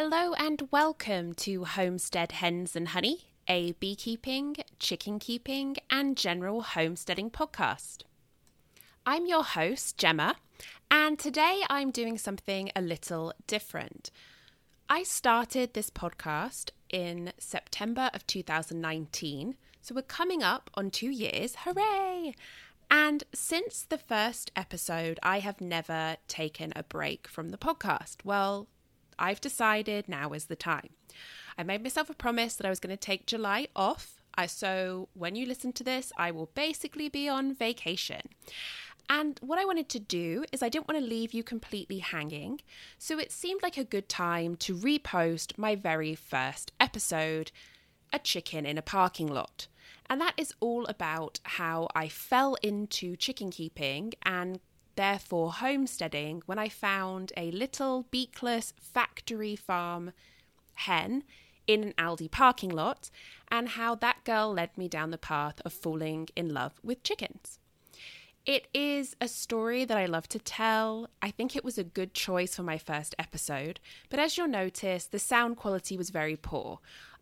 Hello and welcome to Homestead Hens and Honey, a beekeeping, chicken keeping, and general homesteading podcast. I'm your host, Gemma, and today I'm doing something a little different. I started this podcast in September of 2019, so we're coming up on two years. Hooray! And since the first episode, I have never taken a break from the podcast. Well, I've decided now is the time. I made myself a promise that I was going to take July off. I, so when you listen to this, I will basically be on vacation. And what I wanted to do is I didn't want to leave you completely hanging. So it seemed like a good time to repost my very first episode, A Chicken in a Parking Lot. And that is all about how I fell into chicken keeping and therefore homesteading when I found a little beakless factory farm hen in an Aldi parking lot and how that girl led me down the path of falling in love with chickens. It is a story that I love to tell. I think it was a good choice for my first episode, but as you'll notice, the sound quality was very poor.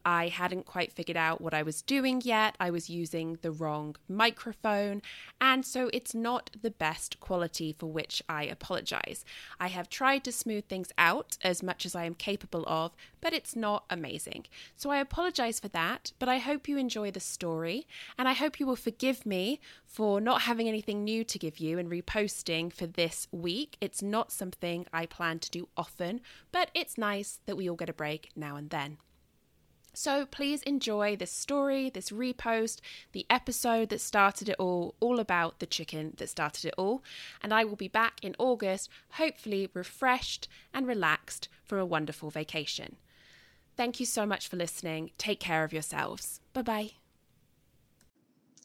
I hadn't quite figured out what I was doing yet. I was using the wrong microphone, and so it's not the best quality for which I apologize. I have tried to smooth things out as much as I am capable of, but it's not amazing. So I apologize for that, but I hope you enjoy the story, and I hope you will forgive me for not having anything new to give you and reposting for this week. It's not something I plan to do often, but it's nice that we all get a break now and then. So please enjoy this story, this repost, the episode that started it all, all about the chicken that started it all. And I will be back in August, hopefully refreshed and relaxed for a wonderful vacation. Thank you so much for listening. Take care of yourselves. Bye bye.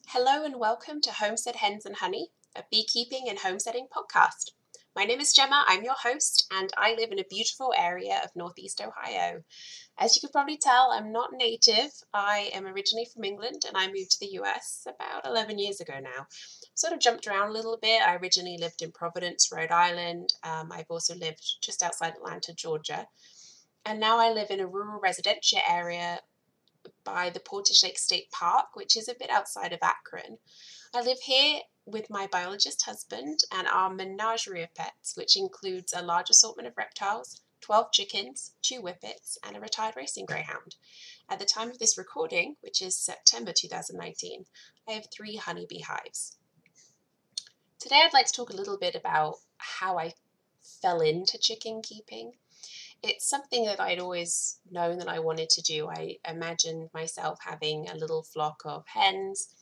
Hello and welcome to Homestead Hens and Honey, a beekeeping and homesteading podcast. My name is Gemma, I'm your host, and I live in a beautiful area of Northeast Ohio. As you could probably tell, I'm not native. I am originally from England and I moved to the US about 11 years ago now. Sort of jumped around a little bit. I originally lived in Providence, Rhode Island. Um, I've also lived just outside Atlanta, Georgia. And now I live in a rural residential area by the Portage Lake State Park, which is a bit outside of Akron. I live here with my biologist husband and our menagerie of pets, which includes a large assortment of reptiles, 12 chickens, two whippets, and a retired racing greyhound. At the time of this recording, which is September 2019, I have three honeybee hives. Today, I'd like to talk a little bit about how I fell into chicken keeping. It's something that I'd always known that I wanted to do. I imagined myself having a little flock of hens.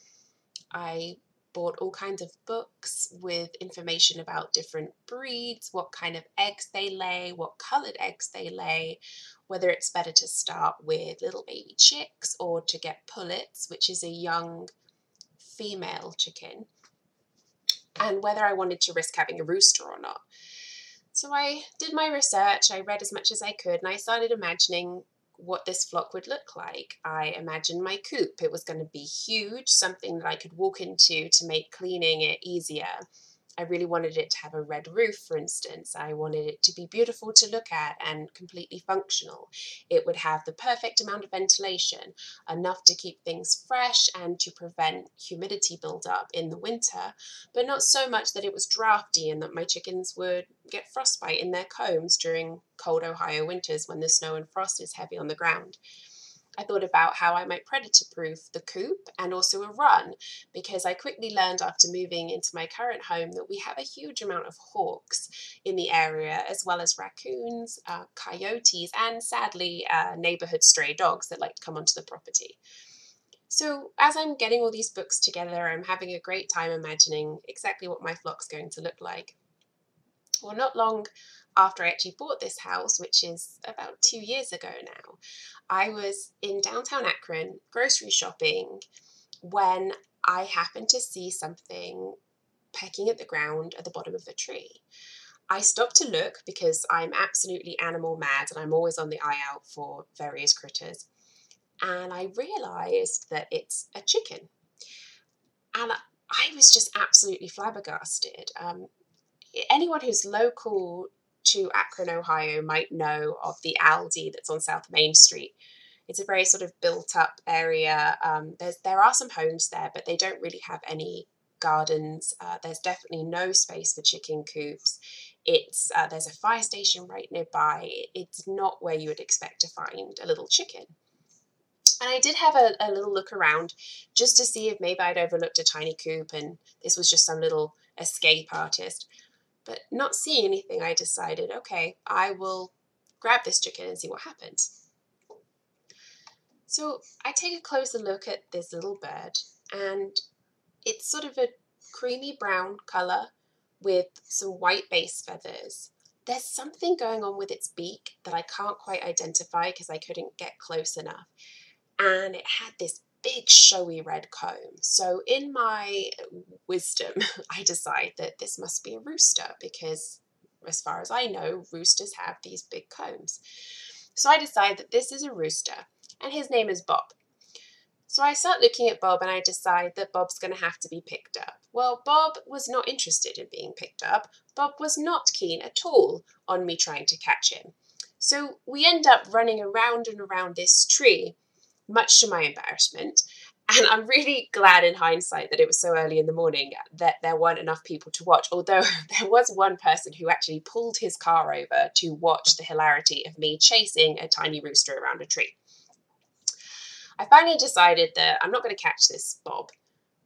I bought all kinds of books with information about different breeds, what kind of eggs they lay, what colored eggs they lay, whether it's better to start with little baby chicks or to get pullets, which is a young female chicken, and whether I wanted to risk having a rooster or not. So I did my research, I read as much as I could, and I started imagining what this flock would look like. I imagined my coop. It was going to be huge, something that I could walk into to make cleaning it easier. I really wanted it to have a red roof, for instance. I wanted it to be beautiful to look at and completely functional. It would have the perfect amount of ventilation, enough to keep things fresh and to prevent humidity buildup in the winter, but not so much that it was drafty and that my chickens would get frostbite in their combs during cold Ohio winters when the snow and frost is heavy on the ground. I thought about how I might predator proof the coop and also a run because I quickly learned after moving into my current home that we have a huge amount of hawks in the area, as well as raccoons, uh, coyotes, and sadly, uh, neighborhood stray dogs that like to come onto the property. So, as I'm getting all these books together, I'm having a great time imagining exactly what my flock's going to look like. Well, not long after I actually bought this house, which is about two years ago now, I was in downtown Akron grocery shopping when I happened to see something pecking at the ground at the bottom of a tree. I stopped to look because I'm absolutely animal mad and I'm always on the eye out for various critters. And I realized that it's a chicken. And I was just absolutely flabbergasted. Um, anyone who's local to Akron, Ohio, might know of the Aldi that's on South Main Street. It's a very sort of built up area. Um, there are some homes there, but they don't really have any gardens. Uh, there's definitely no space for chicken coops. It's uh, there's a fire station right nearby. It's not where you would expect to find a little chicken. And I did have a, a little look around just to see if maybe I'd overlooked a tiny coop and this was just some little escape artist. But not seeing anything, I decided, okay, I will grab this chicken and see what happens. So I take a closer look at this little bird, and it's sort of a creamy brown colour with some white base feathers. There's something going on with its beak that I can't quite identify because I couldn't get close enough. And it had this big showy red comb. So in my wisdom, I decide that this must be a rooster because as far as I know, roosters have these big combs. So I decide that this is a rooster and his name is Bob. So I start looking at Bob and I decide that Bob's going to have to be picked up. Well, Bob was not interested in being picked up. Bob was not keen at all on me trying to catch him. So we end up running around and around this tree much to my embarrassment. And I'm really glad in hindsight that it was so early in the morning that there weren't enough people to watch. Although there was one person who actually pulled his car over to watch the hilarity of me chasing a tiny rooster around a tree. I finally decided that I'm not going to catch this Bob,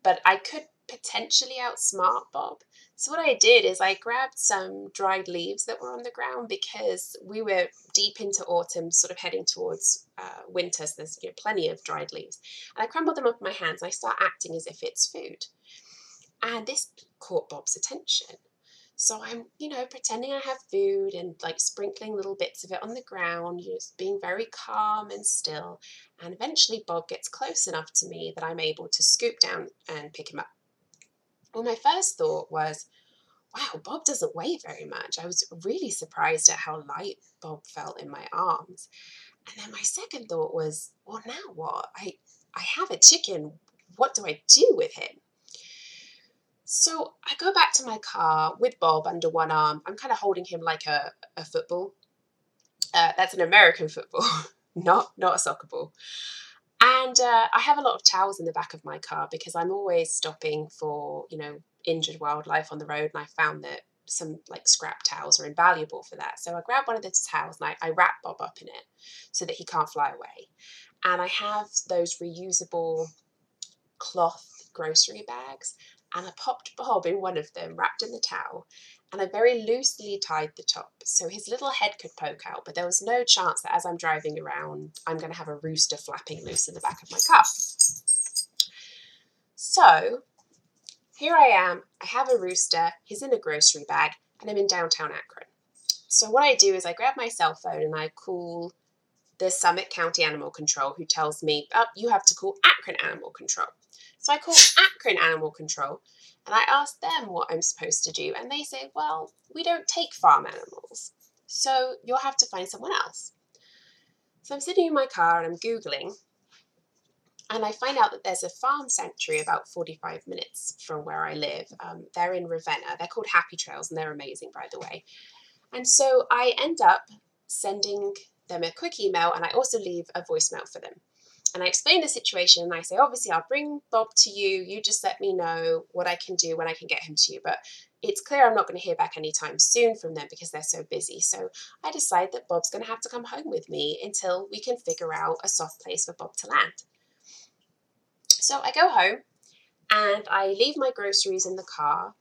but I could potentially outsmart Bob. So what I did is I grabbed some dried leaves that were on the ground because we were deep into autumn, sort of heading towards uh, winter. So there's you know, plenty of dried leaves, and I crumbled them up in my hands. And I start acting as if it's food, and this caught Bob's attention. So I'm, you know, pretending I have food and like sprinkling little bits of it on the ground, you know, being very calm and still. And eventually Bob gets close enough to me that I'm able to scoop down and pick him up. Well, my first thought was, wow, Bob doesn't weigh very much. I was really surprised at how light Bob felt in my arms. And then my second thought was, well, now what? I, I have a chicken. What do I do with him? So I go back to my car with Bob under one arm. I'm kind of holding him like a, a football. Uh, that's an American football, not not a soccer ball. And uh, I have a lot of towels in the back of my car because I'm always stopping for, you know, injured wildlife on the road. And I found that some like scrap towels are invaluable for that. So I grab one of the towels and I, I wrap Bob up in it so that he can't fly away. And I have those reusable cloth grocery bags and I popped Bob in one of them, wrapped in the towel, and I very loosely tied the top so his little head could poke out, but there was no chance that as I'm driving around, I'm going to have a rooster flapping loose in the back of my car. So here I am, I have a rooster, he's in a grocery bag, and I'm in downtown Akron. So what I do is I grab my cell phone and I call the Summit County Animal Control, who tells me, oh, you have to call Akron Animal Control. So I call Akron Animal Control and I ask them what I'm supposed to do. And they say, well, we don't take farm animals. So you'll have to find someone else. So I'm sitting in my car and I'm Googling. And I find out that there's a farm sanctuary about 45 minutes from where I live. Um, they're in Ravenna. They're called Happy Trails and they're amazing, by the way. And so I end up sending them a quick email and I also leave a voicemail for them and I explain the situation and I say, obviously, I'll bring Bob to you. You just let me know what I can do when I can get him to you. But it's clear I'm not going to hear back anytime soon from them because they're so busy. So I decide that Bob's going to have to come home with me until we can figure out a soft place for Bob to land. So I go home and I leave my groceries in the car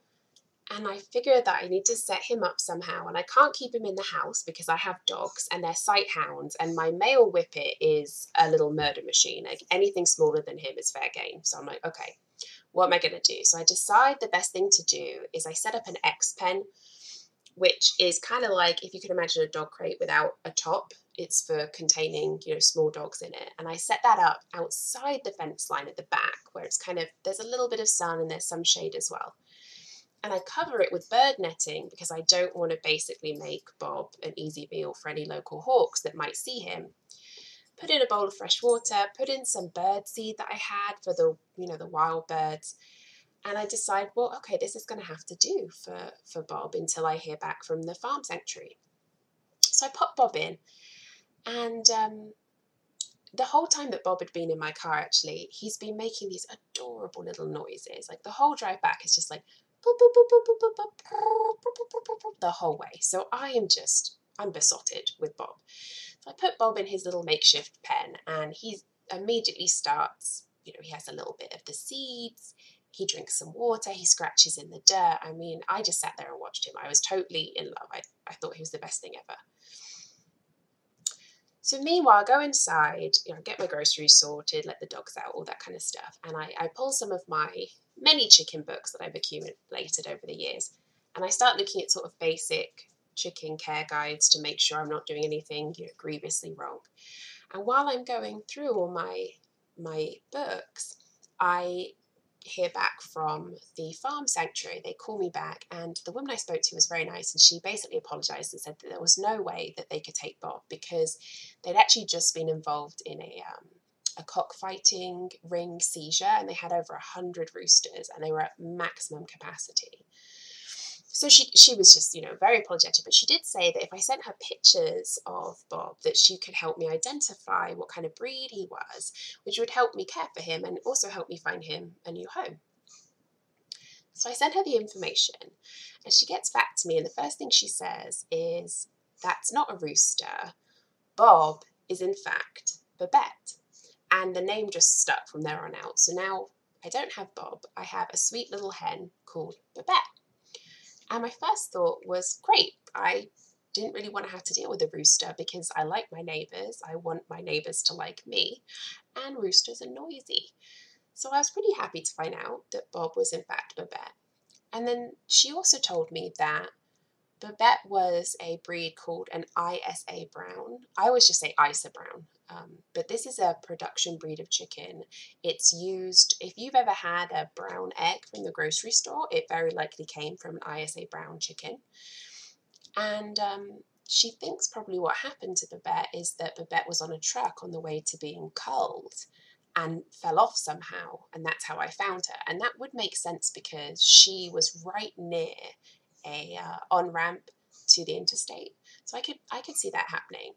and I figured that I need to set him up somehow. And I can't keep him in the house because I have dogs and they're sight hounds, and my male whippet is a little murder machine. Like anything smaller than him is fair game. So I'm like, okay, what am I going to do? So I decide the best thing to do is I set up an X pen, which is kind of like if you can imagine a dog crate without a top. It's for containing, you know, small dogs in it. And I set that up outside the fence line at the back where it's kind of, there's a little bit of sun and there's some shade as well and I cover it with bird netting because I don't want to basically make Bob an easy meal for any local hawks that might see him. Put in a bowl of fresh water, put in some bird seed that I had for the you know the wild birds, and I decide, well, okay, this is going to have to do for for Bob until I hear back from the farm sanctuary. So I pop Bob in, and um, the whole time that Bob had been in my car, actually, he's been making these adorable little noises. Like the whole drive back is just like the whole way. So I am just, I'm besotted with Bob. So I put Bob in his little makeshift pen and he immediately starts, you know, he has a little bit of the seeds, he drinks some water, he scratches in the dirt. I mean, I just sat there and watched him. I was totally in love. I, I thought he was the best thing ever. So meanwhile, I go inside, you know, get my groceries sorted, let the dogs out, all that kind of stuff. And I, I pull some of my many chicken books that I've accumulated over the years. And I start looking at sort of basic chicken care guides to make sure I'm not doing anything you know, grievously wrong. And while I'm going through all my my books, I hear back from the farm sanctuary. They call me back, and the woman I spoke to was very nice, and she basically apologized and said that there was no way that they could take Bob because they'd actually just been involved in a um, a cockfighting ring seizure, and they had over a hundred roosters, and they were at maximum capacity. So she she was just you know very apologetic, but she did say that if I sent her pictures of Bob, that she could help me identify what kind of breed he was, which would help me care for him and also help me find him a new home. So I sent her the information, and she gets back to me, and the first thing she says is, "That's not a rooster. Bob is in fact Babette." And the name just stuck from there on out. So now I don't have Bob, I have a sweet little hen called Babette. And my first thought was great. I didn't really want to have to deal with a rooster because I like my neighbours. I want my neighbours to like me. And roosters are noisy. So I was pretty happy to find out that Bob was in fact Babette. And then she also told me that Babette was a breed called an ISA Brown. I always just say ISA Brown, um, but this is a production breed of chicken. It's used, if you've ever had a brown egg from the grocery store, it very likely came from an ISA Brown chicken. And um, she thinks probably what happened to Babette is that Babette was on a truck on the way to being culled and fell off somehow, and that's how I found her. And that would make sense because she was right near a uh, on ramp to the interstate. So I could I could see that happening.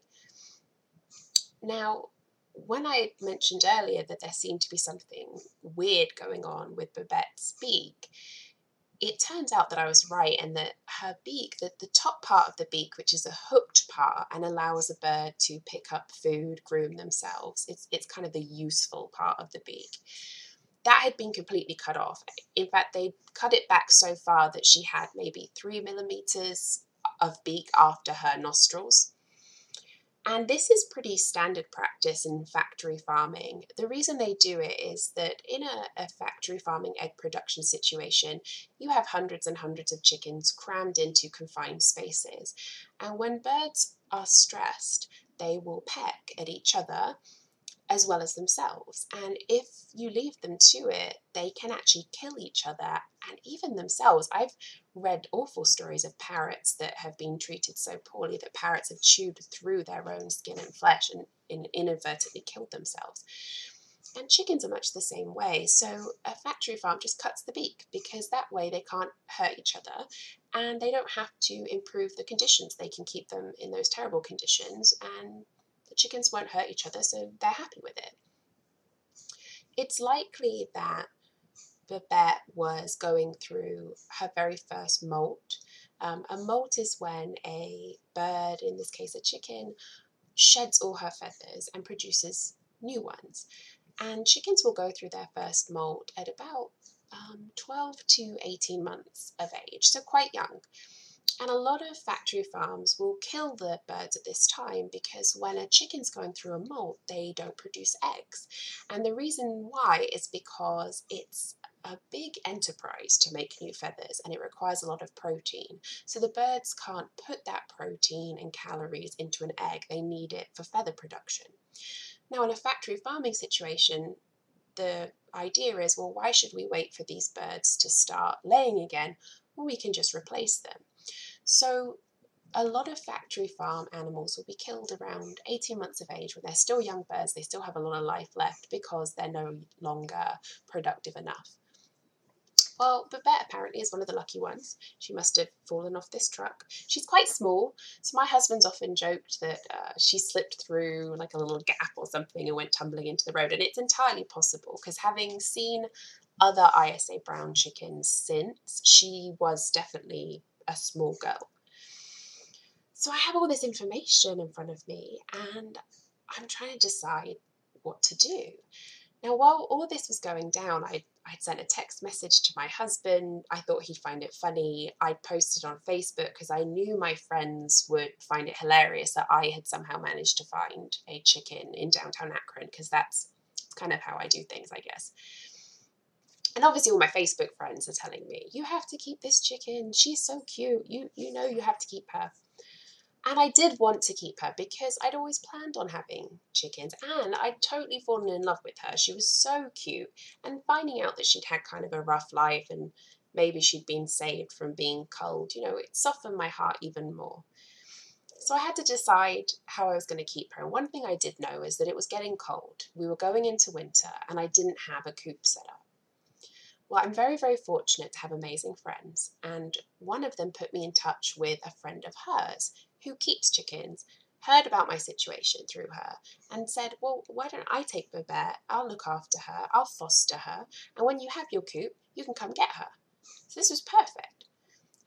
Now, when I mentioned earlier that there seemed to be something weird going on with Babette's beak, it turns out that I was right and that her beak, that the top part of the beak, which is a hooked part and allows a bird to pick up food, groom themselves, it's, it's kind of the useful part of the beak that had been completely cut off. In fact, they cut it back so far that she had maybe three millimeters of beak after her nostrils. And this is pretty standard practice in factory farming. The reason they do it is that in a, a, factory farming egg production situation, you have hundreds and hundreds of chickens crammed into confined spaces. And when birds are stressed, they will peck at each other as well as themselves. And if you leave them to it, they can actually kill each other and even themselves. I've read awful stories of parrots that have been treated so poorly that parrots have chewed through their own skin and flesh and inadvertently killed themselves. And chickens are much the same way. So a factory farm just cuts the beak because that way they can't hurt each other and they don't have to improve the conditions. They can keep them in those terrible conditions and the chickens won't hurt each other, so they're happy with it. It's likely that Babette was going through her very first molt. Um, a molt is when a bird, in this case a chicken, sheds all her feathers and produces new ones. And chickens will go through their first molt at about um, 12 to 18 months of age, so quite young. And a lot of factory farms will kill the birds at this time because when a chicken's going through a molt, they don't produce eggs. And the reason why is because it's a big enterprise to make new feathers and it requires a lot of protein. So the birds can't put that protein and calories into an egg, they need it for feather production. Now, in a factory farming situation, the idea is well, why should we wait for these birds to start laying again? Well, we can just replace them. So a lot of factory farm animals will be killed around 18 months of age when they're still young birds, they still have a lot of life left because they're no longer productive enough. Well, Babette apparently is one of the lucky ones. She must have fallen off this truck. She's quite small, so my husband's often joked that uh, she slipped through like a little gap or something and went tumbling into the road. And it's entirely possible because having seen other ISA brown chickens since, she was definitely a small girl. So I have all this information in front of me and I'm trying to decide what to do. Now, while all this was going down, I, I'd sent a text message to my husband. I thought he'd find it funny. I'd posted on Facebook because I knew my friends would find it hilarious that I had somehow managed to find a chicken in downtown Akron because that's kind of how I do things, I guess. And obviously, all my Facebook friends are telling me, "You have to keep this chicken. She's so cute. You you know you have to keep her." And I did want to keep her because I'd always planned on having chickens and I'd totally fallen in love with her. She was so cute. And finding out that she'd had kind of a rough life and maybe she'd been saved from being culled, you know, it softened my heart even more. So I had to decide how I was going to keep her. And one thing I did know is that it was getting cold. We were going into winter and I didn't have a coop set up. Well, I'm very, very fortunate to have amazing friends, and one of them put me in touch with a friend of hers who keeps chickens, heard about my situation through her and said, Well, why don't I take Babette? I'll look after her, I'll foster her, and when you have your coop, you can come get her. So this was perfect.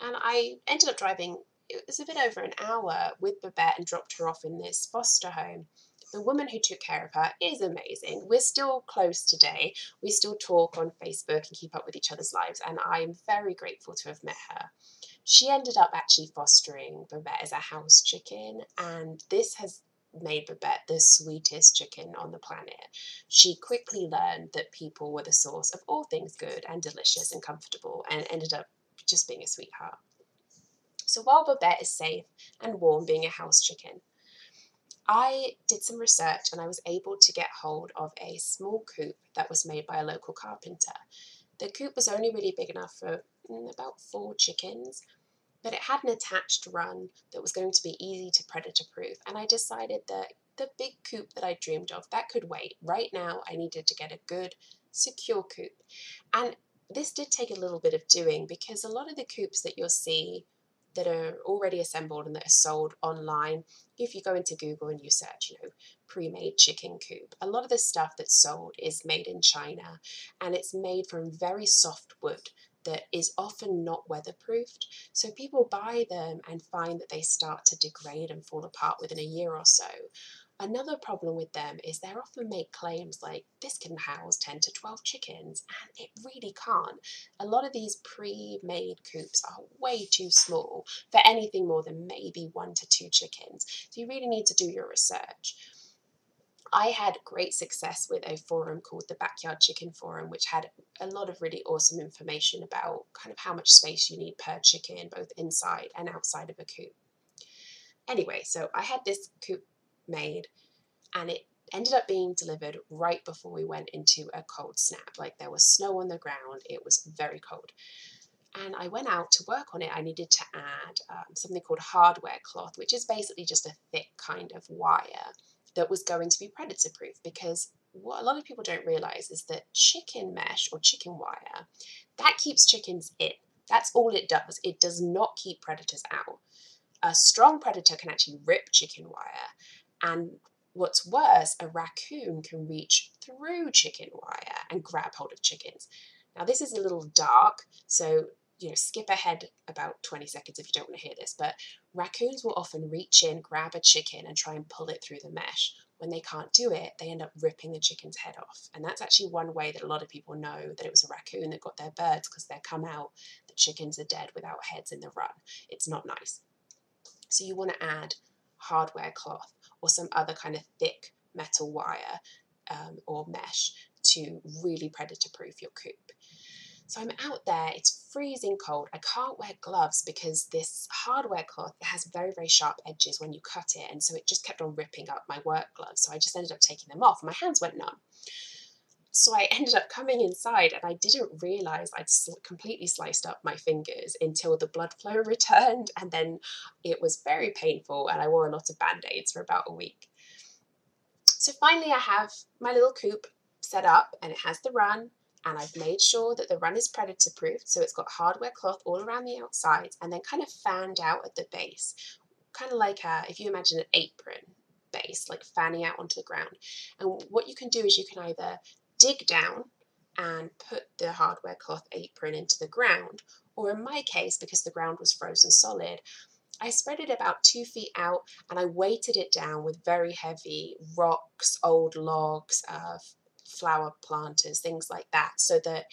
And I ended up driving, it was a bit over an hour with Babette and dropped her off in this foster home. The woman who took care of her is amazing. We're still close today. We still talk on Facebook and keep up with each other's lives, and I'm very grateful to have met her she ended up actually fostering Babette as a house chicken, and this has made Babette the sweetest chicken on the planet. She quickly learned that people were the source of all things good and delicious and comfortable, and ended up just being a sweetheart. So while Babette is safe and warm being a house chicken, I did some research and I was able to get hold of a small coop that was made by a local carpenter. The coop was only really big enough for mm, about four chickens, but it had an attached run that was going to be easy to predator proof. And I decided that the big coop that I dreamed of, that could wait. Right now, I needed to get a good, secure coop. And this did take a little bit of doing because a lot of the coops that you'll see that are already assembled and that are sold online, if you go into Google and you search, you know, pre-made chicken coop, a lot of the stuff that's sold is made in China and it's made from very soft wood that is often not weatherproofed. So people buy them and find that they start to degrade and fall apart within a year or so. Another problem with them is they often make claims like this can house 10 to 12 chickens, and it really can't. A lot of these pre made coops are way too small for anything more than maybe one to two chickens. So you really need to do your research. I had great success with a forum called the Backyard Chicken Forum, which had a lot of really awesome information about kind of how much space you need per chicken, both inside and outside of a coop. Anyway, so I had this coop made and it ended up being delivered right before we went into a cold snap. Like there was snow on the ground, it was very cold. And I went out to work on it. I needed to add um, something called hardware cloth, which is basically just a thick kind of wire that was going to be predator proof because what a lot of people don't realize is that chicken mesh or chicken wire that keeps chickens in. That's all it does. It does not keep predators out. A strong predator can actually rip chicken wire and what's worse a raccoon can reach through chicken wire and grab hold of chickens. Now this is a little dark so you know, skip ahead about 20 seconds if you don't want to hear this, but raccoons will often reach in, grab a chicken, and try and pull it through the mesh. When they can't do it, they end up ripping the chicken's head off. And that's actually one way that a lot of people know that it was a raccoon that got their birds because they come out, the chickens are dead without heads in the run. It's not nice. So you want to add hardware cloth or some other kind of thick metal wire um, or mesh to really predator proof your coop. So I'm out there, it's freezing cold. I can't wear gloves because this hardware cloth has very, very sharp edges when you cut it. And so it just kept on ripping up my work gloves. So I just ended up taking them off. My hands went numb. So I ended up coming inside and I didn't realize I'd completely sliced up my fingers until the blood flow returned. And then it was very painful and I wore a lot of band aids for about a week. So finally, I have my little coop set up and it has the run and I've made sure that the run is predator proof, so it's got hardware cloth all around the outside and then kind of fanned out at the base, kind of like a, if you imagine an apron base, like fanning out onto the ground. And what you can do is you can either dig down and put the hardware cloth apron into the ground, or in my case, because the ground was frozen solid, I spread it about two feet out and I weighted it down with very heavy rocks, old logs, uh, flower planters, things like that, so that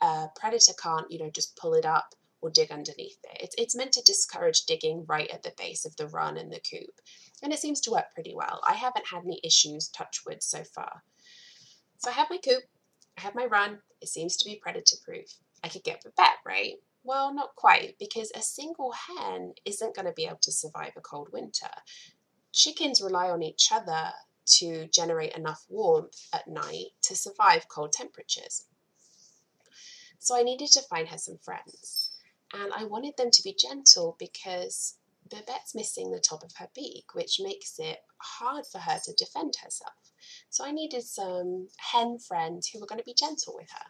a predator can't, you know, just pull it up or dig underneath it. It's, it's meant to discourage digging right at the base of the run and the coop. And it seems to work pretty well. I haven't had any issues, touch wood, so far. So I have my coop, I have my run, it seems to be predator proof. I could get Babette, right? Well, not quite, because a single hen isn't going to be able to survive a cold winter. Chickens rely on each other to generate enough warmth at night to survive cold temperatures. So I needed to find her some friends. And I wanted them to be gentle because Babette's missing the top of her beak, which makes it hard for her to defend herself. So I needed some hen friends who were going to be gentle with her.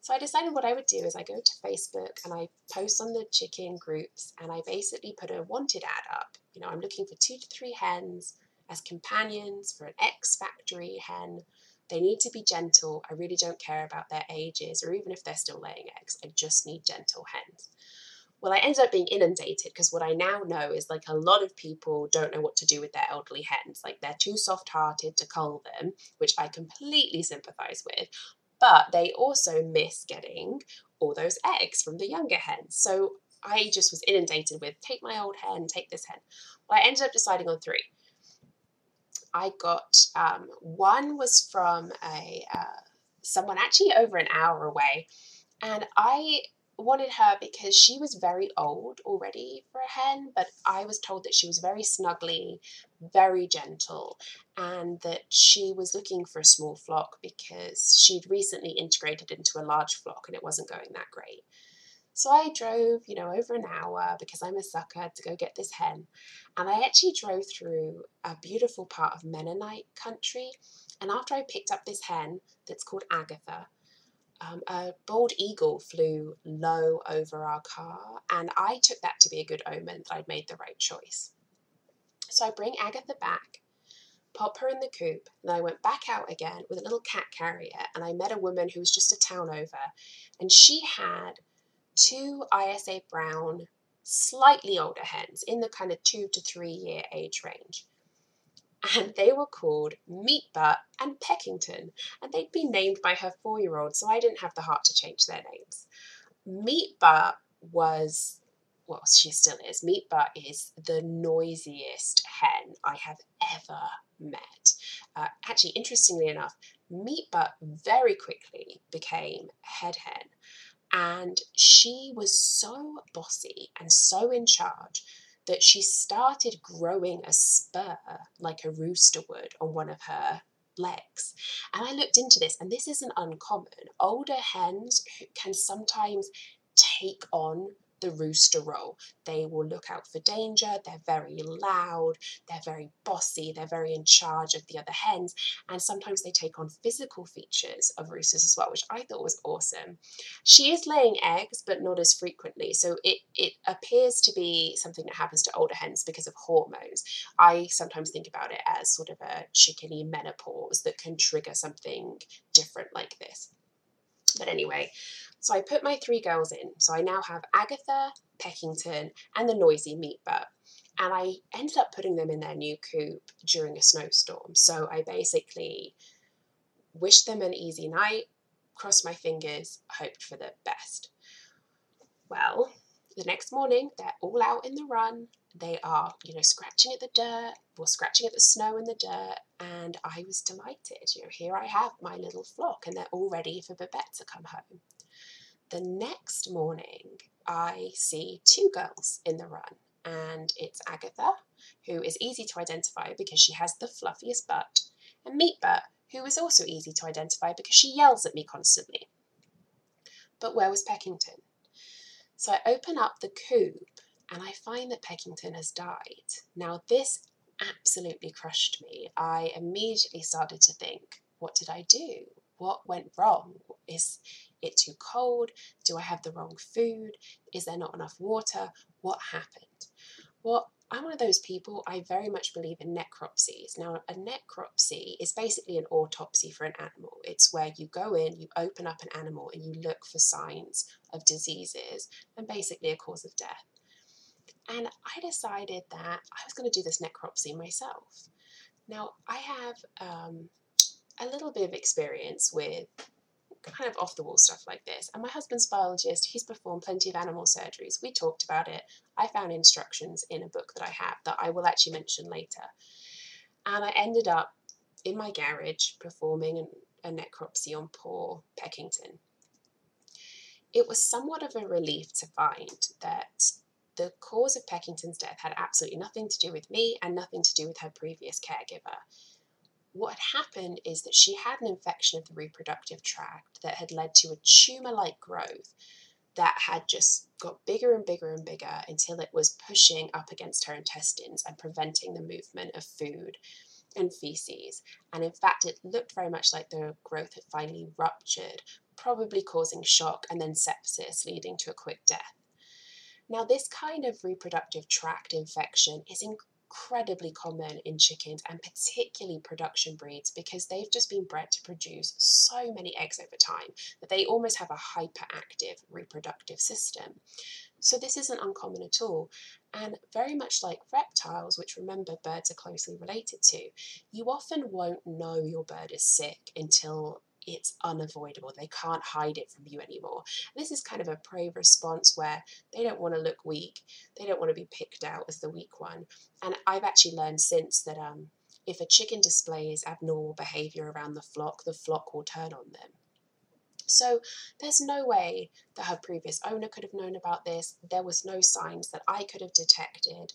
So I decided what I would do is I go to Facebook and I post on the chicken groups and I basically put a wanted ad up. You know, I'm looking for two to three hens as companions for an ex factory hen. They need to be gentle. I really don't care about their ages or even if they're still laying eggs. I just need gentle hens. Well, I ended up being inundated because what I now know is like a lot of people don't know what to do with their elderly hens. Like they're too soft hearted to cull them, which I completely sympathize with, but they also miss getting all those eggs from the younger hens. So I just was inundated with take my old hen, take this hen. Well, I ended up deciding on three. I got um, one was from a uh, someone actually over an hour away, and I wanted her because she was very old already for a hen, but I was told that she was very snuggly, very gentle, and that she was looking for a small flock because she'd recently integrated into a large flock and it wasn't going that great. So I drove, you know, over an hour because I'm a sucker to go get this hen. And I actually drove through a beautiful part of Mennonite country. And after I picked up this hen that's called Agatha, um, a bald eagle flew low over our car. And I took that to be a good omen that I'd made the right choice. So I bring Agatha back, pop her in the coop, and then I went back out again with a little cat carrier. And I met a woman who was just a town over. And she had two ISA brown, slightly older hens in the kind of two to three year age range. And they were called Meatbutt and Peckington, and they'd been named by her four year old, so I didn't have the heart to change their names. Meatbutt was, well, she still is. Meatbutt is the noisiest hen I have ever met. Uh, actually, interestingly enough, Meatbutt very quickly became head hen and she was so bossy and so in charge that she started growing a spur like a rooster would on one of her legs. And I looked into this, and this isn't uncommon. Older hens can sometimes take on the rooster role. They will look out for danger, they're very loud, they're very bossy, they're very in charge of the other hens, and sometimes they take on physical features of roosters as well, which I thought was awesome. She is laying eggs, but not as frequently, so it, it appears to be something that happens to older hens because of hormones. I sometimes think about it as sort of a chickeny menopause that can trigger something different like this. But anyway, so I put my three girls in. So I now have Agatha, Peckington, and the noisy Meatbutt. And I ended up putting them in their new coop during a snowstorm. So I basically wished them an easy night, crossed my fingers, hoped for the best. Well, the next morning, they're all out in the run. They are, you know, scratching at the dirt or scratching at the snow and the dirt. And I was delighted. You know, here I have my little flock, and they're all ready for Babette to come home. The next morning, I see two girls in the run, and it's Agatha, who is easy to identify because she has the fluffiest butt, and Meatbutt, who is also easy to identify because she yells at me constantly. But where was Peckington? So I open up the coop and I find that Peckington has died. Now, this absolutely crushed me. I immediately started to think, what did I do? what went wrong? Is it too cold? Do I have the wrong food? Is there not enough water? What happened? Well, I'm one of those people, I very much believe in necropsies. Now, a necropsy is basically an autopsy for an animal. It's where you go in, you open up an animal, and you look for signs of diseases and basically a cause of death. And I decided that I was going to do this necropsy myself. Now, I have um, a little bit of experience with kind of off the wall stuff like this. And my husband's biologist, he's performed plenty of animal surgeries. We talked about it. I found instructions in a book that I have that I will actually mention later. And I ended up in my garage performing a necropsy on poor Peckington. It was somewhat of a relief to find that the cause of Peckington's death had absolutely nothing to do with me and nothing to do with her previous caregiver what had happened is that she had an infection of the reproductive tract that had led to a tumor like growth that had just got bigger and bigger and bigger until it was pushing up against her intestines and preventing the movement of food and feces. And in fact, it looked very much like the growth had finally ruptured, probably causing shock and then sepsis, leading to a quick death. Now, this kind of reproductive tract infection is incredibly common in chickens and particularly production breeds because they've just been bred to produce so many eggs over time that they almost have a hyperactive reproductive system. So this isn't uncommon at all. And very much like reptiles, which remember birds are closely related to, you often won't know your bird is sick until it's unavoidable. They can't hide it from you anymore. And this is kind of a prey response where they don't want to look weak. They don't want to be picked out as the weak one. And I've actually learned since that um, if a chicken displays abnormal behavior around the flock, the flock will turn on them. So there's no way that her previous owner could have known about this. There was no signs that I could have detected.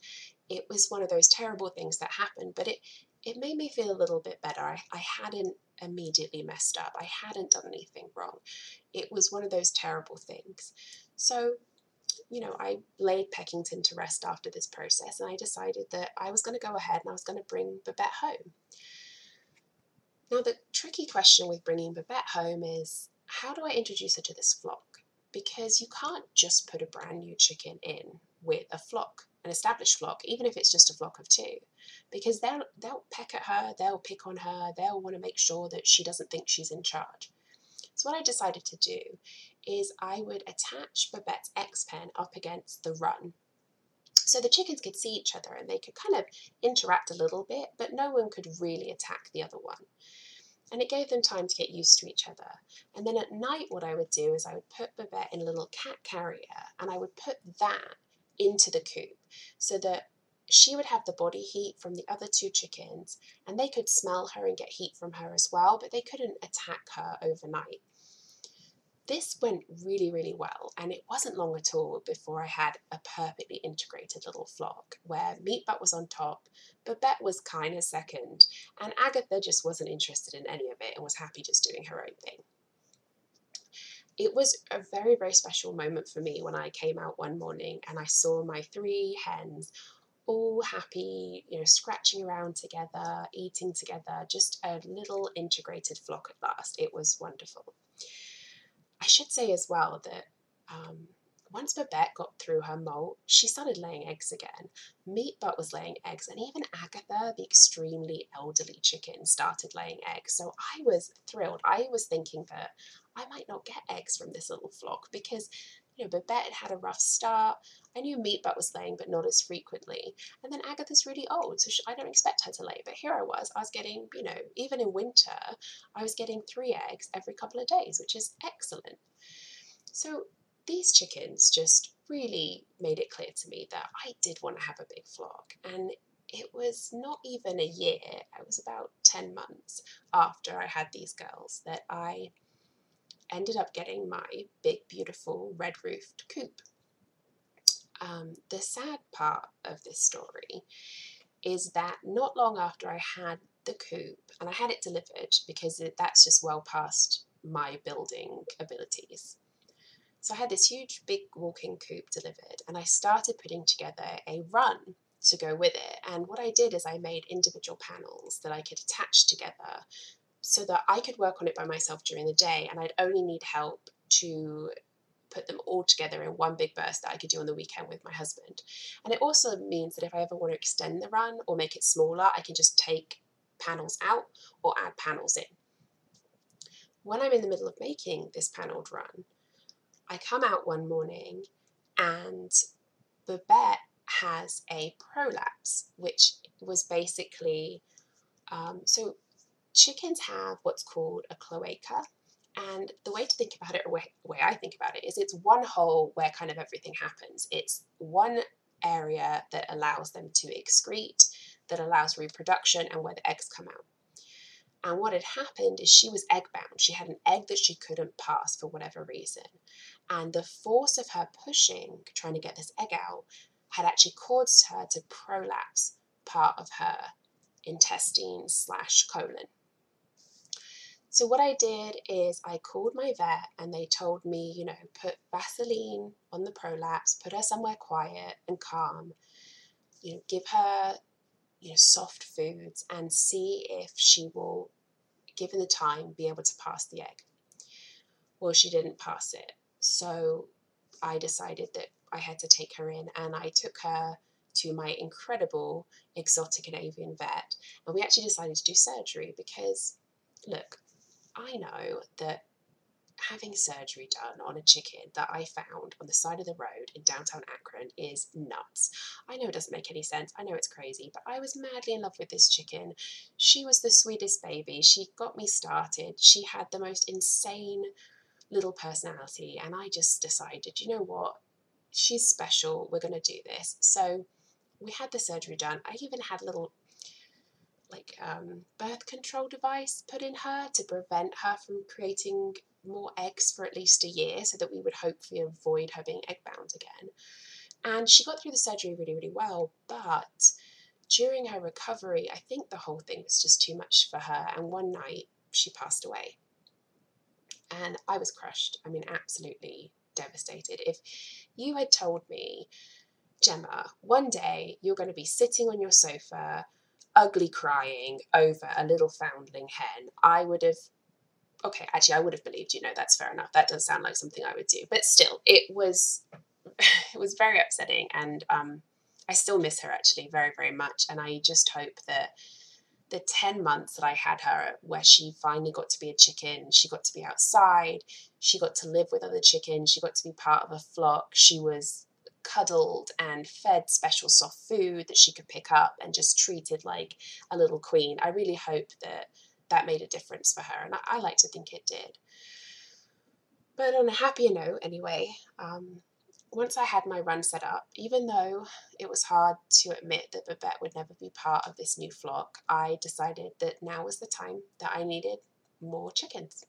It was one of those terrible things that happened, but it it made me feel a little bit better. I, I hadn't immediately messed up. I hadn't done anything wrong. It was one of those terrible things. So, you know, I laid Peckington to rest after this process and I decided that I was going to go ahead and I was going to bring Babette home. Now, the tricky question with bringing Babette home is how do I introduce her to this flock? Because you can't just put a brand new chicken in with a flock, an established flock, even if it's just a flock of two because they'll they'll peck at her, they'll pick on her, they'll want to make sure that she doesn't think she's in charge. So what I decided to do is I would attach Babette's X pen up against the run. So the chickens could see each other and they could kind of interact a little bit, but no one could really attack the other one. And it gave them time to get used to each other. And then at night, what I would do is I would put Babette in a little cat carrier and I would put that into the coop so that she would have the body heat from the other two chickens, and they could smell her and get heat from her as well, but they couldn't attack her overnight. This went really, really well, and it wasn't long at all before I had a perfectly integrated little flock where Meatbutt was on top, Babette was kind of second, and Agatha just wasn't interested in any of it and was happy just doing her own thing it was a very, very special moment for me when I came out one morning and I saw my three hens all happy, you know, scratching around together, eating together, just a little integrated flock at last. It was wonderful. I should say as well that um, once Babette got through her molt, she started laying eggs again. Meatbutt was laying eggs, and even Agatha, the extremely elderly chicken, started laying eggs. So I was thrilled. I was thinking that I might not get eggs from this little flock because you know, Babette had a rough start. I knew Meatbutt was laying, but not as frequently. And then Agatha's really old, so I don't expect her to lay. But here I was, I was getting, you know, even in winter, I was getting three eggs every couple of days, which is excellent. So these chickens just really made it clear to me that I did want to have a big flock. And it was not even a year, it was about 10 months after I had these girls that I ended up getting my big, beautiful red roofed coop. Um, the sad part of this story is that not long after I had the coop, and I had it delivered because that's just well past my building abilities. So I had this huge, big walking coop delivered, and I started putting together a run to go with it. And what I did is I made individual panels that I could attach together so that I could work on it by myself during the day and I'd only need help to put them all together in one big burst that I could do on the weekend with my husband. And it also means that if I ever want to extend the run or make it smaller, I can just take panels out or add panels in. When I'm in the middle of making this paneled run, I come out one morning and Babette has a prolapse, which was basically um, so chickens have what's called a cloaca. And the way to think about it, or way, way I think about it, is it's one hole where kind of everything happens. It's one area that allows them to excrete, that allows reproduction, and where the eggs come out. And what had happened is she was egg bound. She had an egg that she couldn't pass for whatever reason. And the force of her pushing, trying to get this egg out, had actually caused her to prolapse part of her intestine slash colon. So what I did is I called my vet and they told me, you know, put Vaseline on the prolapse, put her somewhere quiet and calm, you know, give her, you know, soft foods and see if she will, given the time, be able to pass the egg. Well, she didn't pass it. So I decided that I had to take her in and I took her to my incredible exotic and avian vet. And we actually decided to do surgery because, look, I know that having surgery done on a chicken that I found on the side of the road in downtown Akron is nuts. I know it doesn't make any sense. I know it's crazy, but I was madly in love with this chicken. She was the sweetest baby. She got me started. She had the most insane little personality, and I just decided, you know what? She's special. We're going to do this. So we had the surgery done. I even had a little like um, birth control device put in her to prevent her from creating more eggs for at least a year so that we would hopefully avoid her being egg bound again. And she got through the surgery really, really well, but during her recovery, I think the whole thing was just too much for her. And one night she passed away. And I was crushed. I mean, absolutely devastated. If you had told me, Gemma, one day you're going to be sitting on your sofa ugly crying over a little foundling hen, I would have okay, actually I would have believed you know that's fair enough. That does sound like something I would do. But still, it was it was very upsetting and um I still miss her actually very, very much. And I just hope that the 10 months that I had her, where she finally got to be a chicken, she got to be outside, she got to live with other chickens, she got to be part of a flock, she was cuddled and fed special soft food that she could pick up and just treated like a little queen. I really hope that that made a difference for her, and I, I like to think it did. But on a happier note, anyway, um, once I had my run set up, even though it was hard to admit that Babette would never be part of this new flock, I decided that now was the time that I needed more chickens.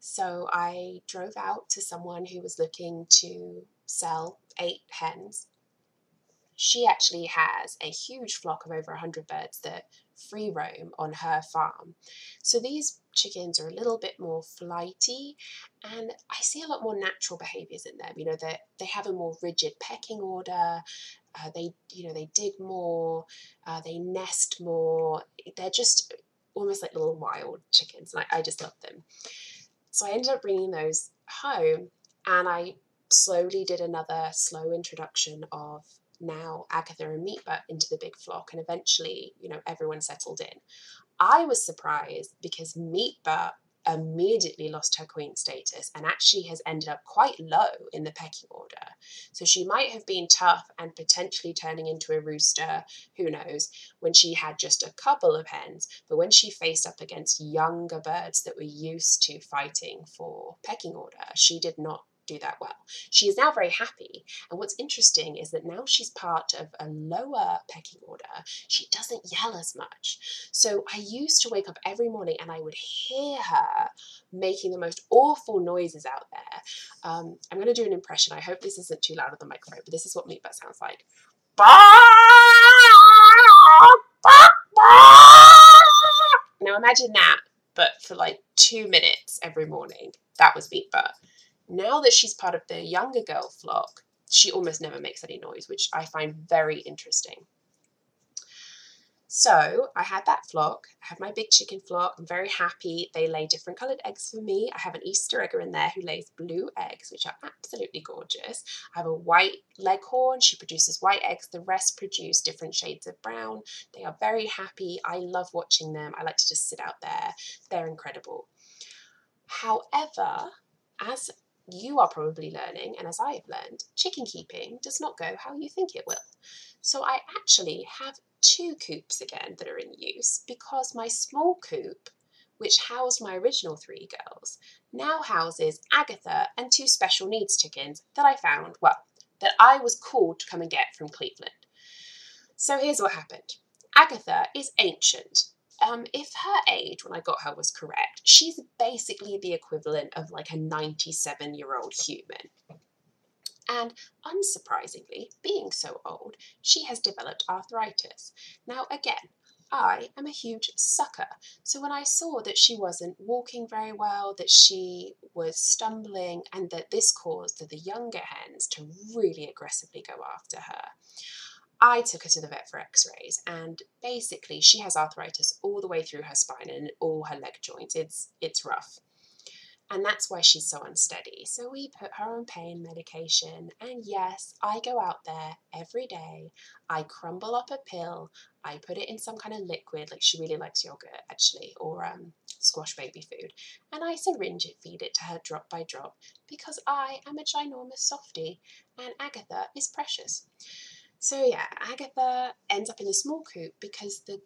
So I drove out to someone who was looking to sell eight hens. She actually has a huge flock of over 100 birds that free roam on her farm. So these chickens are a little bit more flighty and I see a lot more natural behaviors in them. You know, they they have a more rigid pecking order. Uh, they, you know, they dig more, uh, they nest more. They're just almost like little wild chickens, and I, I just love them. So I ended up bringing those home and I slowly did another slow introduction of now Agatha and Meatbutt into the big flock, and eventually, you know, everyone settled in. I was surprised because Meatbutt immediately lost her queen status and actually has ended up quite low in the pecking order. So she might have been tough and potentially turning into a rooster, who knows, when she had just a couple of hens. But when she faced up against younger birds that were used to fighting for pecking order, she did not do that well. She is now very happy. And what's interesting is that now she's part of a lower pecking order, she doesn't yell as much. So I used to wake up every morning and I would hear her making the most awful noises out there. Um, I'm going to do an impression. I hope this isn't too loud on the microphone, but this is what Meatbutt sounds like. Now imagine that, but for like two minutes every morning. That was Meatbutt. Now that she's part of the younger girl flock, she almost never makes any noise, which I find very interesting. So I had that flock. I have my big chicken flock. I'm very happy. They lay different coloured eggs for me. I have an Easter egger in there who lays blue eggs, which are absolutely gorgeous. I have a white leghorn. She produces white eggs. The rest produce different shades of brown. They are very happy. I love watching them. I like to just sit out there. They're incredible. However, as you are probably learning, and as I have learned, chicken keeping does not go how you think it will. So I actually have two coops again that are in use because my small coop, which housed my original three girls, now houses Agatha and two special needs chickens that I found, well, that I was called to come and get from Cleveland. So here's what happened Agatha is ancient. Um, if her age when I got her was correct, she's basically the equivalent of like a 97 year old human. And unsurprisingly, being so old, she has developed arthritis. Now, again, I am a huge sucker. So when I saw that she wasn't walking very well, that she was stumbling, and that this caused the younger hens to really aggressively go after her, I took her to the vet for x rays. And basically, she has arthritis all the way through her spine and all her leg joints. It's, it's rough and that's why she's so unsteady. So we put her on pain medication, and yes, I go out there every day. I crumble up a pill, I put it in some kind of liquid, like she really likes yogurt actually, or um, squash baby food, and I syringe it, feed it to her drop by drop because I am a ginormous softie, and Agatha is precious. So yeah, Agatha ends up in the small coop because the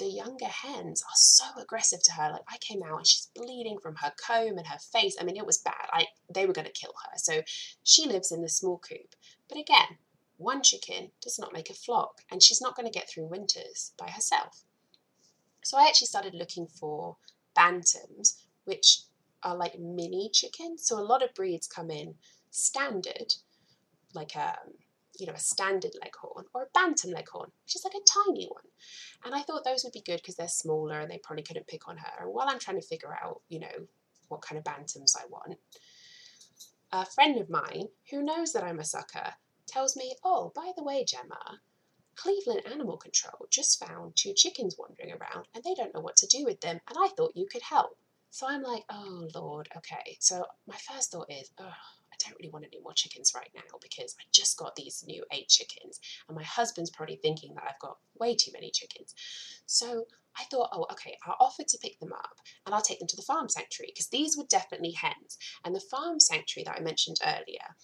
the younger hens are so aggressive to her. Like I came out and she's bleeding from her comb and her face. I mean, it was bad. I they were going to kill her. So she lives in the small coop. But again, one chicken does not make a flock, and she's not going to get through winters by herself. So I actually started looking for bantams, which are like mini chickens. So a lot of breeds come in standard, like a um, you know, a standard leghorn or a bantam leghorn, which is like a tiny one. And I thought those would be good because they're smaller and they probably couldn't pick on her. And while I'm trying to figure out, you know, what kind of bantams I want, a friend of mine who knows that I'm a sucker tells me, oh, by the way, Gemma, Cleveland Animal Control just found two chickens wandering around and they don't know what to do with them, and I thought you could help. So I'm like, oh, Lord, okay. So my first thought is, oh, I don't really want any more chickens right now because I just got these new eight chickens, and my husband's probably thinking that I've got way too many chickens. So I thought, oh, okay, I'll offer to pick them up and I'll take them to the farm sanctuary because these were definitely hens. And the farm sanctuary that I mentioned earlier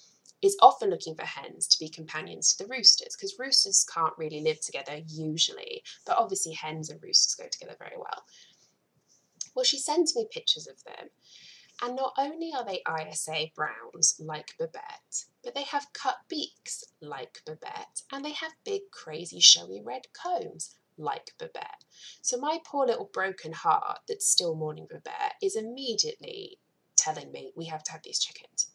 is often looking for hens to be companions to the roosters because roosters can't really live together usually, but obviously hens and roosters go together very well. Well, she sends me pictures of them, and not only are they ISA browns like Babette, but they have cut beaks like Babette, and they have big, crazy, showy red combs like Babette. So my poor little broken heart that's still mourning Babette is immediately telling me we have to have these chickens.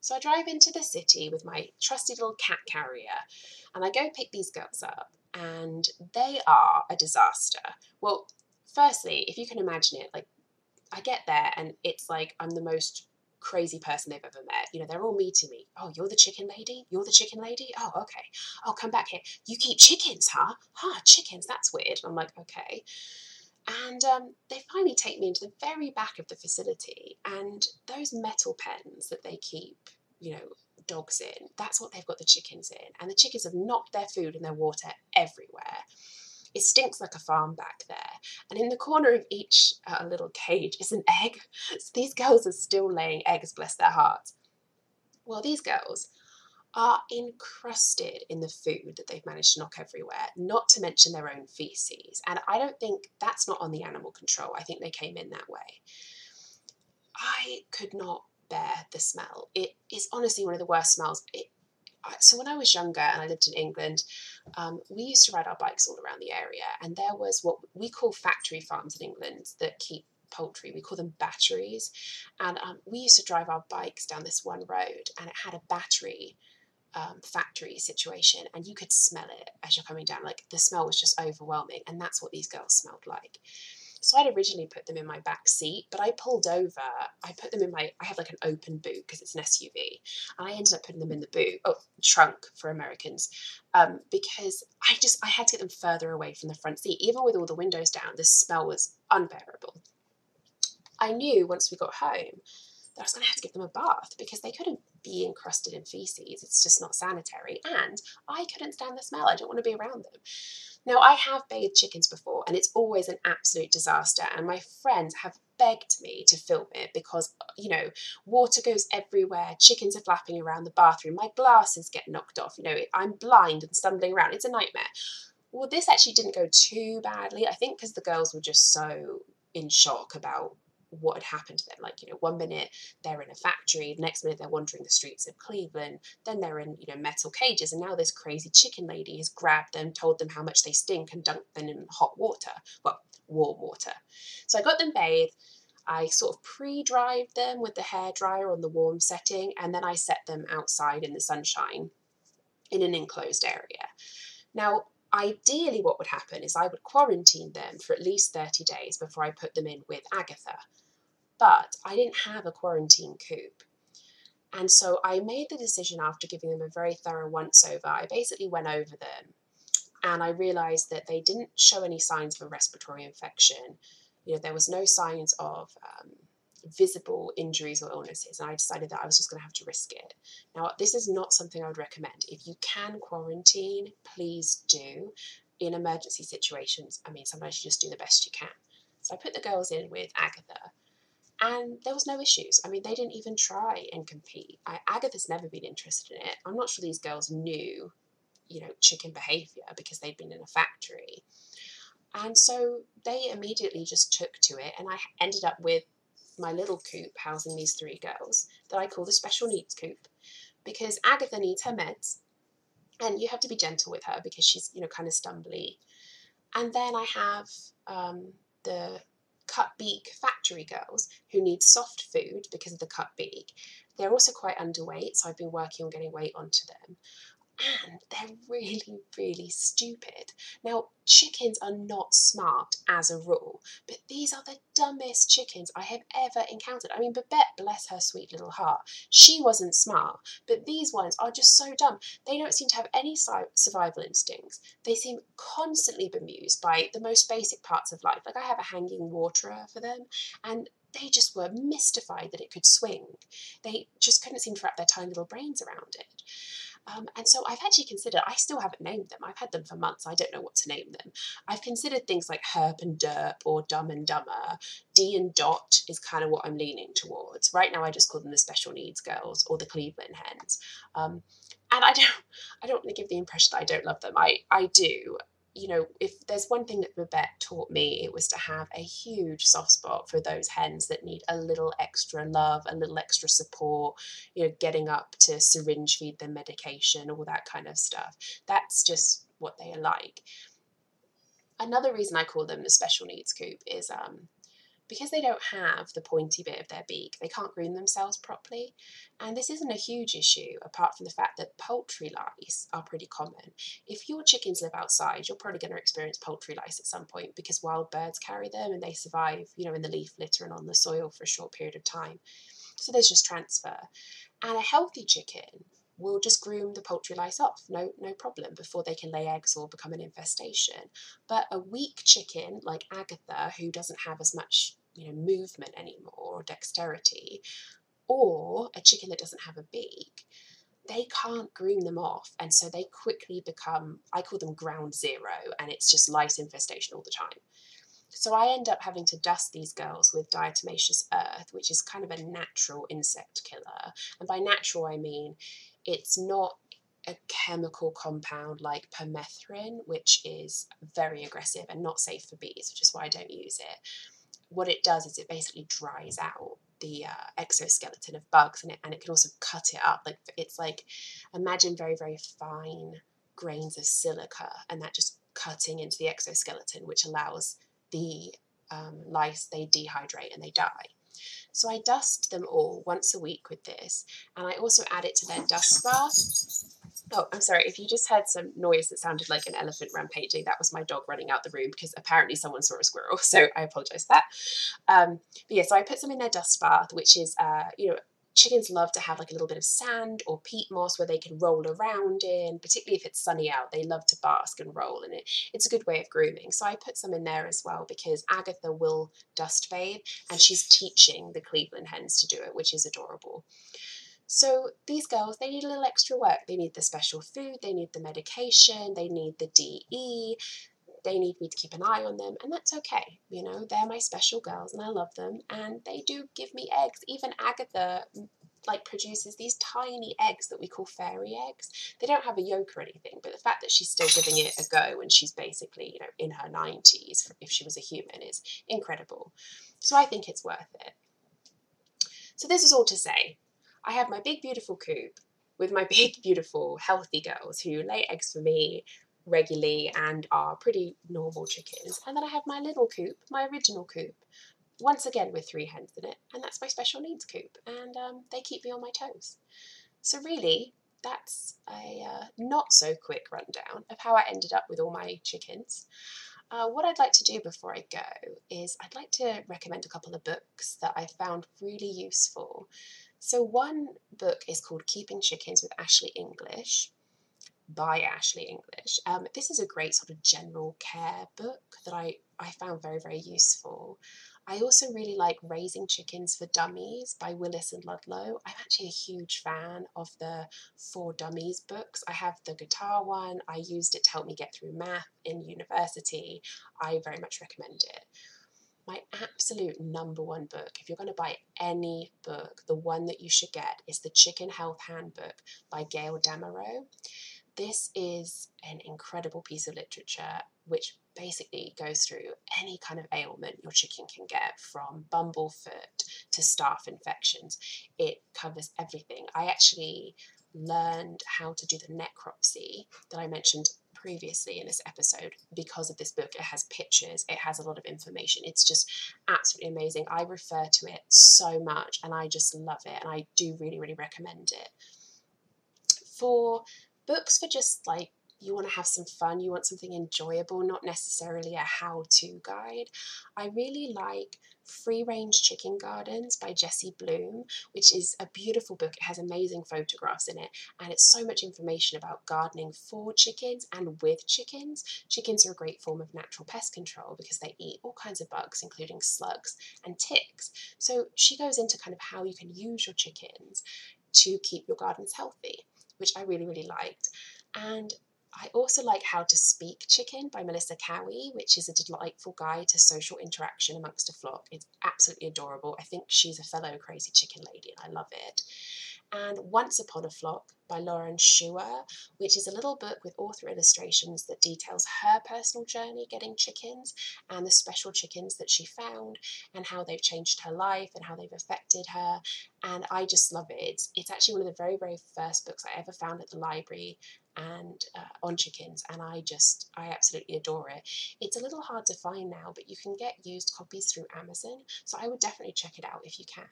So I drive into the city with my trusty little cat carrier and I go pick these girls up, and they are a disaster. Well, firstly, if you can imagine it, like I get there and it's like I'm the most crazy person they've ever met. You know, they're all meeting me. Oh, you're the chicken lady? You're the chicken lady? Oh, okay. Oh, come back here. You keep chickens, huh? Huh, chickens, that's weird. I'm like, okay. And um, they finally take me into the very back of the facility, and those metal pens that they keep, you know, dogs in, that's what they've got the chickens in. And the chickens have knocked their food and their water everywhere. It stinks like a farm back there. And in the corner of each uh, little cage is an egg. So these girls are still laying eggs, bless their hearts. Well, these girls are encrusted in the food that they've managed to knock everywhere, not to mention their own feces. And I don't think that's not on the animal control. I think they came in that way. I could not bear the smell. It is honestly one of the worst smells. It so when I was younger and I lived in England, um, we used to ride our bikes all around the area, and there was what we call factory farms in England that keep poultry. We call them batteries, and um, we used to drive our bikes down this one road, and it had a battery um, factory situation, and you could smell it as you're coming down. Like the smell was just overwhelming, and that's what these girls smelled like. So I'd originally put them in my back seat, but I pulled over. I put them in my, I have like an open boot because it's an SUV. And I ended up putting them in the boot, oh, trunk for Americans, um, because I just, I had to get them further away from the front seat. Even with all the windows down, the smell was unbearable. I knew once we got home that I was going to have to give them a bath because they couldn't be encrusted in feces. It's just not sanitary. And I couldn't stand the smell. I don't want to be around them. Now, I have bathed chickens before, and it's always an absolute disaster. And my friends have begged me to film it because, uh, you know, water goes everywhere, chickens are flapping around the bathroom, my glasses get knocked off, you know, I'm blind and stumbling around. It's a nightmare. Well, this actually didn't go too badly. I think because the girls were just so in shock about what had happened to them. Like, you know, one minute they're in a factory, the next minute they're wandering the streets of Cleveland, then they're in, you know, metal cages, and now this crazy chicken lady has grabbed them, told them how much they stink, and dunked them in hot water. Well, warm water. So I got them bathed. I sort of pre-dried them with the hair dryer on the warm setting, and then I set them outside in the sunshine in an enclosed area. Now, ideally, what would happen is I would quarantine them for at least 30 days before I put them in with Agatha but I didn't have a quarantine coop. And so I made the decision after giving them a very thorough once over. I basically went over them and I realized that they didn't show any signs of a respiratory infection. You know, there was no signs of um, visible injuries or illnesses, and I decided that I was just going to have to risk it. Now, this is not something I would recommend. If you can quarantine, please do. In emergency situations, I mean, sometimes you just do the best you can. So I put the girls in with Agatha, and there was no issues. I mean, they didn't even try and compete. I, Agatha's never been interested in it. I'm not sure these girls knew, you know, chicken behaviour because they'd been in a factory. And so they immediately just took to it, and I ended up with my little coop housing these three girls that I call the special needs coop because Agatha needs her meds, and you have to be gentle with her because she's, you know, kind of stumbly. And then I have um, the cut beak factory girls who need soft food because of the cut beak. They're also quite underweight, so I've been working on getting weight onto them and they're really, really stupid. Now, chickens are not smart as a rule, but these are the dumbest chickens I have ever encountered. I mean, Babette, bless her sweet little heart, she wasn't smart, but these ones are just so dumb. They don't seem to have any survival instincts. They seem constantly bemused by the most basic parts of life. Like, I have a hanging waterer for them, and they just were mystified that it could swing. They just couldn't seem to wrap their tiny little brains around it. Um, and so I've actually considered, I still haven't named them. I've had them for months. I don't know what to name them. I've considered things like Herp and Derp or Dumb and Dumber. D and Dot is kind of what I'm leaning towards. Right now, I just call them the special needs girls or the Cleveland hens. Um, and I don't, I don't want to give the impression that I don't love them. I, I do you know, if there's one thing that Babette taught me, it was to have a huge soft spot for those hens that need a little extra love, a little extra support, you know, getting up to syringe feed them medication, all that kind of stuff. That's just what they are like. Another reason I call them the special needs coop is um, because they don't have the pointy bit of their beak, they can't groom themselves properly. And this isn't a huge issue, apart from the fact that poultry lice are pretty common. If your chickens live outside, you're probably going to experience poultry lice at some point because wild birds carry them and they survive, you know, in the leaf litter and on the soil for a short period of time. So there's just transfer. And a healthy chicken will just groom the poultry lice off, no, no problem, before they can lay eggs or become an infestation. But a weak chicken like Agatha, who doesn't have as much you know, movement anymore or dexterity, or a chicken that doesn't have a beak, they can't groom them off. And so they quickly become, I call them ground zero, and it's just lice infestation all the time. So I end up having to dust these girls with diatomaceous earth, which is kind of a natural insect killer. And by natural, I mean it's not a chemical compound like permethrin, which is very aggressive and not safe for bees, which is why I don't use it what it does is it basically dries out the uh, exoskeleton of bugs and it, and it can also cut it up like it's like imagine very very fine grains of silica and that just cutting into the exoskeleton which allows the um, lice they dehydrate and they die So I dust them all once a week with this, and I also add it to their dust bath. Oh, I'm sorry. If you just heard some noise that sounded like an elephant rampaging, that was my dog running out the room because apparently someone saw a squirrel. So I apologize for that. Um, but yeah, so I put some in their dust bath, which is, uh, you know, chickens love to have like a little bit of sand or peat moss where they can roll around in, particularly if it's sunny out. They love to bask and roll in it. It's a good way of grooming. So I put some in there as well because Agatha will dust bathe and she's teaching the Cleveland hens to do it, which is adorable. So these girls, they need a little extra work. They need the special food, they need the medication, they need the DE, they need me to keep an eye on them, and that's okay. You know, they're my special girls, and I love them, and they do give me eggs. Even Agatha mm, like produces these tiny eggs that we call fairy eggs. They don't have a yolk or anything, but the fact that she's still giving it a go when she's basically, you know, in her 90s, if she was a human, is incredible. So I think it's worth it. So this is all to say, I have my big beautiful coop with my big beautiful healthy girls who lay eggs for me regularly and are pretty normal chickens. And then I have my little coop, my original coop, once again with three hens in it, and that's my special needs coop, and um, they keep me on my toes. So, really, that's a uh, not so quick rundown of how I ended up with all my chickens. Uh, what I'd like to do before I go is I'd like to recommend a couple of books that I found really useful. So, one book is called Keeping Chickens with Ashley English by Ashley English. Um, this is a great sort of general care book that I, I found very, very useful. I also really like Raising Chickens for Dummies by Willis and Ludlow. I'm actually a huge fan of the For Dummies books. I have the guitar one, I used it to help me get through math in university. I very much recommend it. My absolute number one book, if you're going to buy any book, the one that you should get is the Chicken Health Handbook by Gail Damerow. This is an incredible piece of literature which basically goes through any kind of ailment your chicken can get from bumblefoot to staph infections. It covers everything. I actually learned how to do the necropsy that I mentioned previously in this episode because of this book. It has pictures, it has a lot of information. It's just absolutely amazing. I refer to it so much and I just love it and I do really, really recommend it. For books for just like you want to have some fun, you want something enjoyable, not necessarily a how to guide. I really like Free Range Chicken Gardens by Jessie Bloom, which is a beautiful book. It has amazing photographs in it, and it's so much information about gardening for chickens and with chickens. Chickens are a great form of natural pest control because they eat all kinds of bugs, including slugs and ticks. So she goes into kind of how you can use your chickens to keep your gardens healthy which I really, really liked. And I also like How to Speak Chicken by Melissa Caughey, which is a delightful guide to social interaction amongst a flock. It's absolutely adorable. I think she's a fellow crazy chicken lady, and I love it and Once Upon a Flock by Lauren Scheuer, which is a little book with author illustrations that details her personal journey getting chickens and the special chickens that she found and how they've changed her life and how they've affected her. And I just love it. It's, actually one of the very, very first books I ever found at the library and uh, on chickens and i just i absolutely adore it it's a little hard to find now but you can get used copies through amazon so i would definitely check it out if you can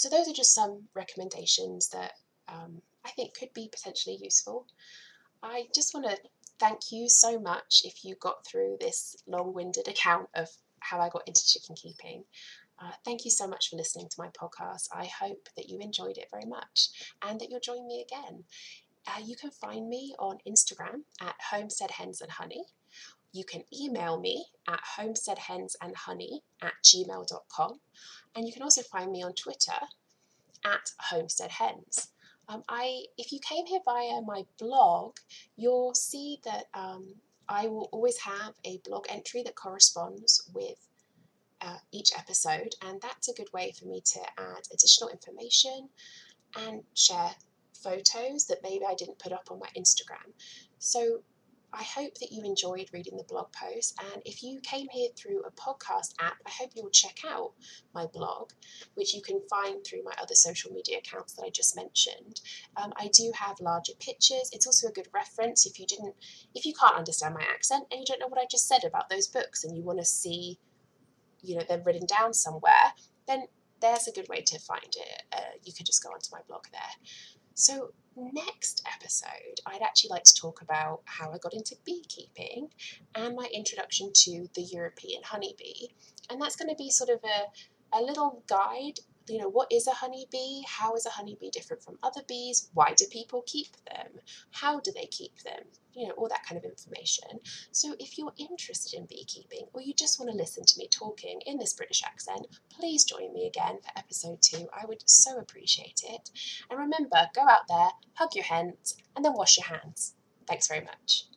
so those are just some recommendations that um, I think could be potentially useful. I just want to thank you so much if you got through this long-winded account of how I got into chicken keeping. Uh, thank you so much for listening to my podcast. I hope that you enjoyed it very much and that you'll join me again. Uh, you can find me on Instagram at Homestead Hens and Honey. You can email me at homesteadhensandhoney at gmail.com. And you can also find me on Twitter at homesteadhens. Um, I, if you came here via my blog, you'll see that um, I will always have a blog entry that corresponds with uh, each episode, and that's a good way for me to add additional information and share photos that maybe I didn't put up on my Instagram. So I hope that you enjoyed reading the blog post. And if you came here through a podcast app, I hope you'll check out my blog, which you can find through my other social media accounts that I just mentioned. Um, I do have larger pictures. It's also a good reference if you didn't, if you can't understand my accent and you don't know what I just said about those books and you want to see, you know, them written down somewhere. then there's a good way to find it. Uh, you could just go onto my blog there. So, next episode, I'd actually like to talk about how I got into beekeeping and my introduction to the European honeybee. And that's going to be sort of a, a little guide you know, what is a honeybee? How is a honeybee different from other bees? Why do people keep them? How do they keep them? You know, all that kind of information. So if you're interested in beekeeping or you just want to listen to me talking in this British accent, please join me again for episode two. I would so appreciate it. And remember, go out there, hug your hens, and then wash your hands. Thanks very much.